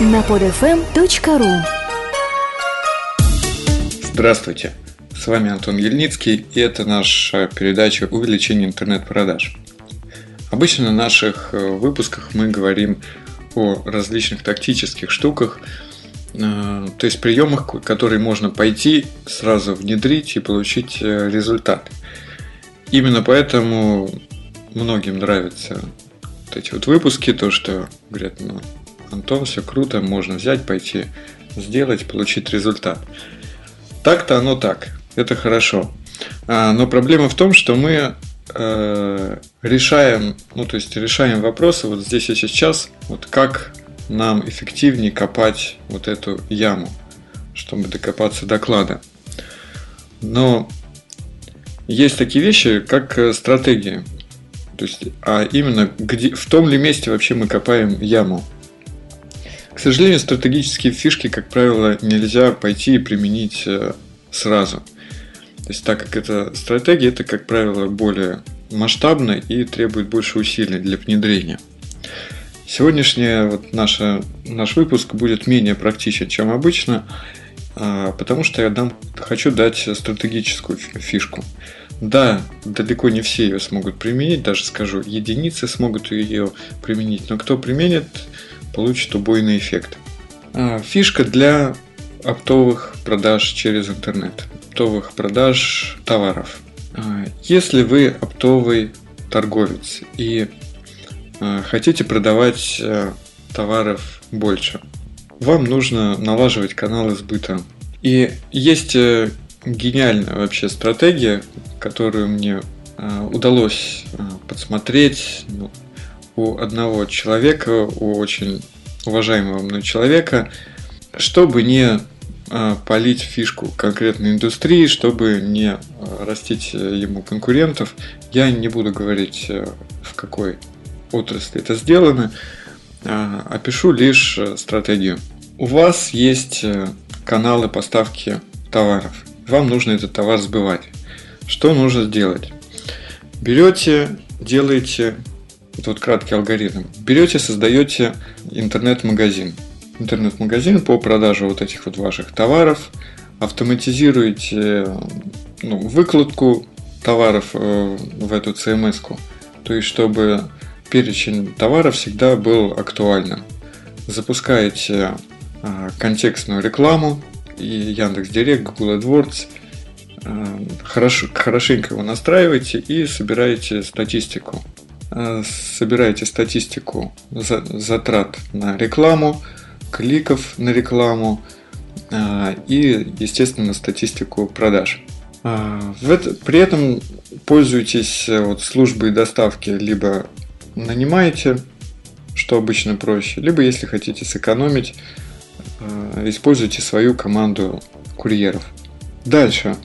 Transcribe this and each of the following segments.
на podfm.ru Здравствуйте, с вами Антон Ельницкий, и это наша передача «Увеличение интернет-продаж». Обычно на наших э, выпусках мы говорим о различных тактических штуках, э, то есть приемах, которые можно пойти, сразу внедрить и получить э, результат. Именно поэтому многим нравятся вот эти вот выпуски, то, что говорят, ну, Антон, все круто, можно взять, пойти сделать, получить результат. Так-то оно так, это хорошо. А, но проблема в том, что мы э, решаем, ну то есть решаем вопросы вот здесь и сейчас, вот как нам эффективнее копать вот эту яму, чтобы докопаться до клада. Но есть такие вещи, как э, стратегия. То есть, а именно, где, в том ли месте вообще мы копаем яму. К сожалению, стратегические фишки, как правило, нельзя пойти и применить э, сразу. То есть, так как это стратегия, это, как правило, более масштабно и требует больше усилий для внедрения. Сегодняшний вот наша, наш выпуск будет менее практичен, чем обычно, а, потому что я дам, хочу дать стратегическую фишку. Да, далеко не все ее смогут применить, даже скажу, единицы смогут ее применить, но кто применит, получит убойный эффект. А, фишка для оптовых продаж через интернет, оптовых продаж товаров. А, если вы оптовый торговец и а, хотите продавать товаров больше, вам нужно налаживать каналы сбыта. И есть э, гениальная вообще стратегия, которую мне удалось подсмотреть ну, у одного человека, у очень уважаемого мной человека, чтобы не а, полить фишку конкретной индустрии, чтобы не а, растить э, ему конкурентов. Я не буду говорить, э, в какой отрасли это сделано, а, опишу лишь э, стратегию. У вас есть каналы поставки товаров. Вам нужно этот товар сбывать. Что нужно сделать? Берете, делаете это вот краткий алгоритм. Берете, создаете интернет-магазин. Интернет-магазин по продаже вот этих вот ваших товаров. Автоматизируете ну, выкладку товаров э, в эту CMS. -ку. То есть, чтобы перечень товаров всегда был актуальным. Запускаете э, контекстную рекламу и Яндекс Директ, Google AdWords. Э, хорошо, хорошенько его настраиваете и собираете статистику собираете статистику затрат на рекламу, кликов на рекламу э, и, естественно, статистику продаж. Э, при этом пользуетесь вот службой доставки, либо нанимаете, что обычно проще, либо если хотите сэкономить, используйте свою команду курьеров. Дальше.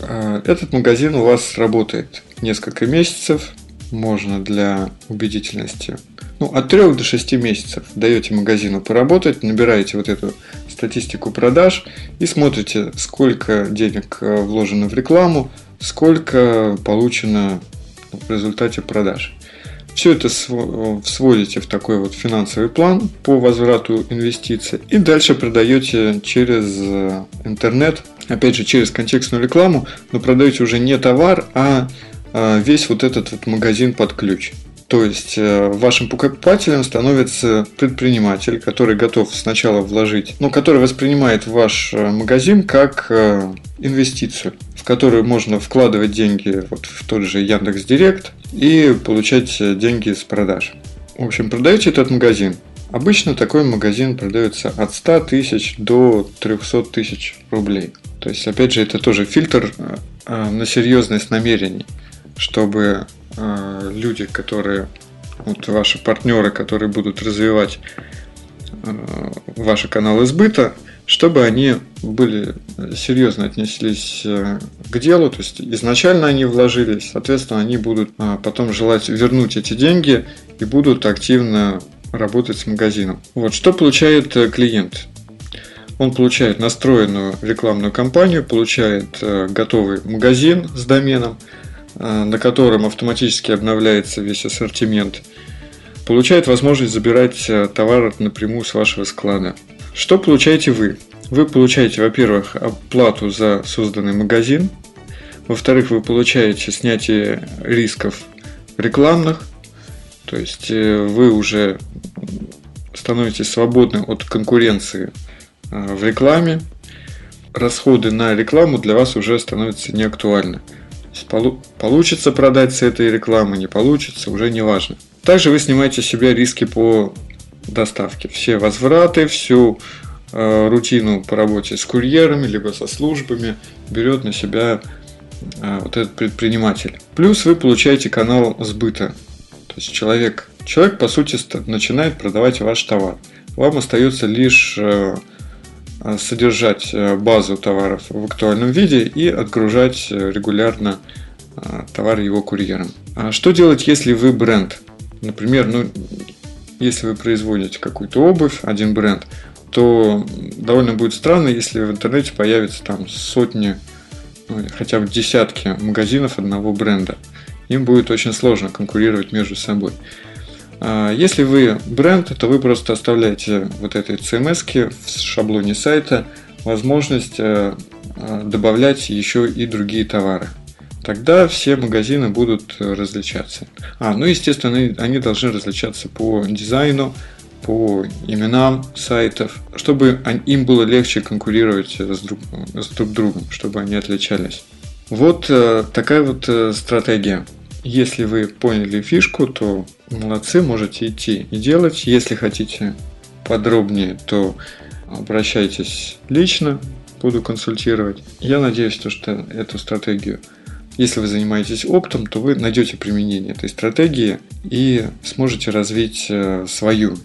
Этот магазин у вас работает несколько месяцев, можно для убедительности. Ну, от 3 до 6 месяцев даете магазину поработать, набираете вот эту статистику продаж и смотрите, сколько денег э, вложено в рекламу, сколько получено в результате продаж. Все это сводите в такой вот финансовый план по возврату инвестиций и дальше продаете через э, интернет, опять же через контекстную рекламу, но продаете уже не товар, а Э, весь вот этот вот магазин под ключ. То есть э, вашим покупателем становится предприниматель, который готов сначала вложить, ну, который воспринимает ваш э, магазин как инвестицию, в которую можно вкладывать деньги вот в тот же Яндекс Директ и получать деньги с продаж. В общем, продаете этот магазин. Обычно такой магазин продается от 100 тысяч до 300 тысяч рублей. То есть, опять же, это тоже фильтр на серьезность намерений чтобы э, люди, которые, вот ваши партнеры, которые будут развивать э, ваши каналы сбыта, чтобы они были серьезно отнеслись э, к делу, то есть изначально они вложились, соответственно, они будут э, потом желать вернуть эти деньги и будут активно работать с магазином. Вот что получает э, клиент? Он получает настроенную рекламную кампанию, получает готовый магазин с доменом, Э, на котором автоматически обновляется весь ассортимент. получает возможность забирать э, товар напрямую с вашего склада. Что получаете вы? Вы получаете, во-первых, оплату за созданный магазин, во-вторых, вы получаете снятие рисков рекламных, то есть э, вы уже становитесь свободны от конкуренции э, в рекламе, расходы на рекламу для вас уже становятся неактуальны. Получится продать с этой рекламы, не получится, уже не важно. Также вы снимаете с себя риски по доставке. Все возвраты, всю э, рутину по работе с курьерами, либо со службами берет на себя э, вот этот предприниматель. Плюс вы получаете канал сбыта. То есть человек, человек по сути начинает продавать ваш товар. Вам остается лишь э, содержать э, базу товаров в актуальном виде и отгружать э, регулярно товары его курьером. А что делать, если вы бренд? Например, ну, если вы производите какую-то обувь, один бренд, то довольно будет странно, если в интернете появится там сотни, ну, хотя бы десятки магазинов одного бренда. Им будет очень сложно конкурировать между собой. А, если вы бренд, то вы просто оставляете вот этой CMS в шаблоне сайта возможность э, э, добавлять еще и другие товары. Тогда все магазины будут различаться. А, ну естественно, они должны различаться по дизайну, по именам сайтов, чтобы им было легче конкурировать с друг, с друг другом, чтобы они отличались. Вот э, такая вот стратегия. Если вы поняли фишку, то молодцы, можете идти и делать. Если хотите подробнее, то обращайтесь лично, буду консультировать. Я надеюсь, что эту стратегию, если вы занимаетесь оптом, то вы найдете применение этой стратегии и сможете развить э, свою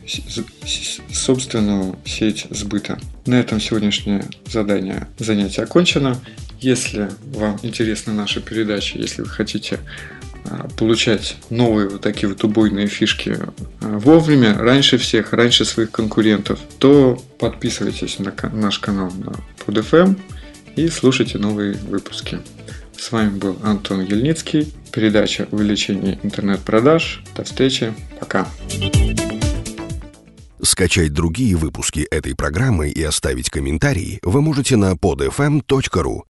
собственную сеть сбыта. На этом сегодняшнее задание, занятие окончено. Если вам интересна наша передача, если вы хотите получать новые вот такие вот убойные фишки а, вовремя, раньше всех, раньше своих конкурентов, то подписывайтесь на наш канал на PodFM и слушайте новые выпуски. С вами был Антон Ельницкий, передача увеличения интернет-продаж. До встречи, пока. Скачать другие выпуски этой программы и оставить комментарии вы можете на podfm.ru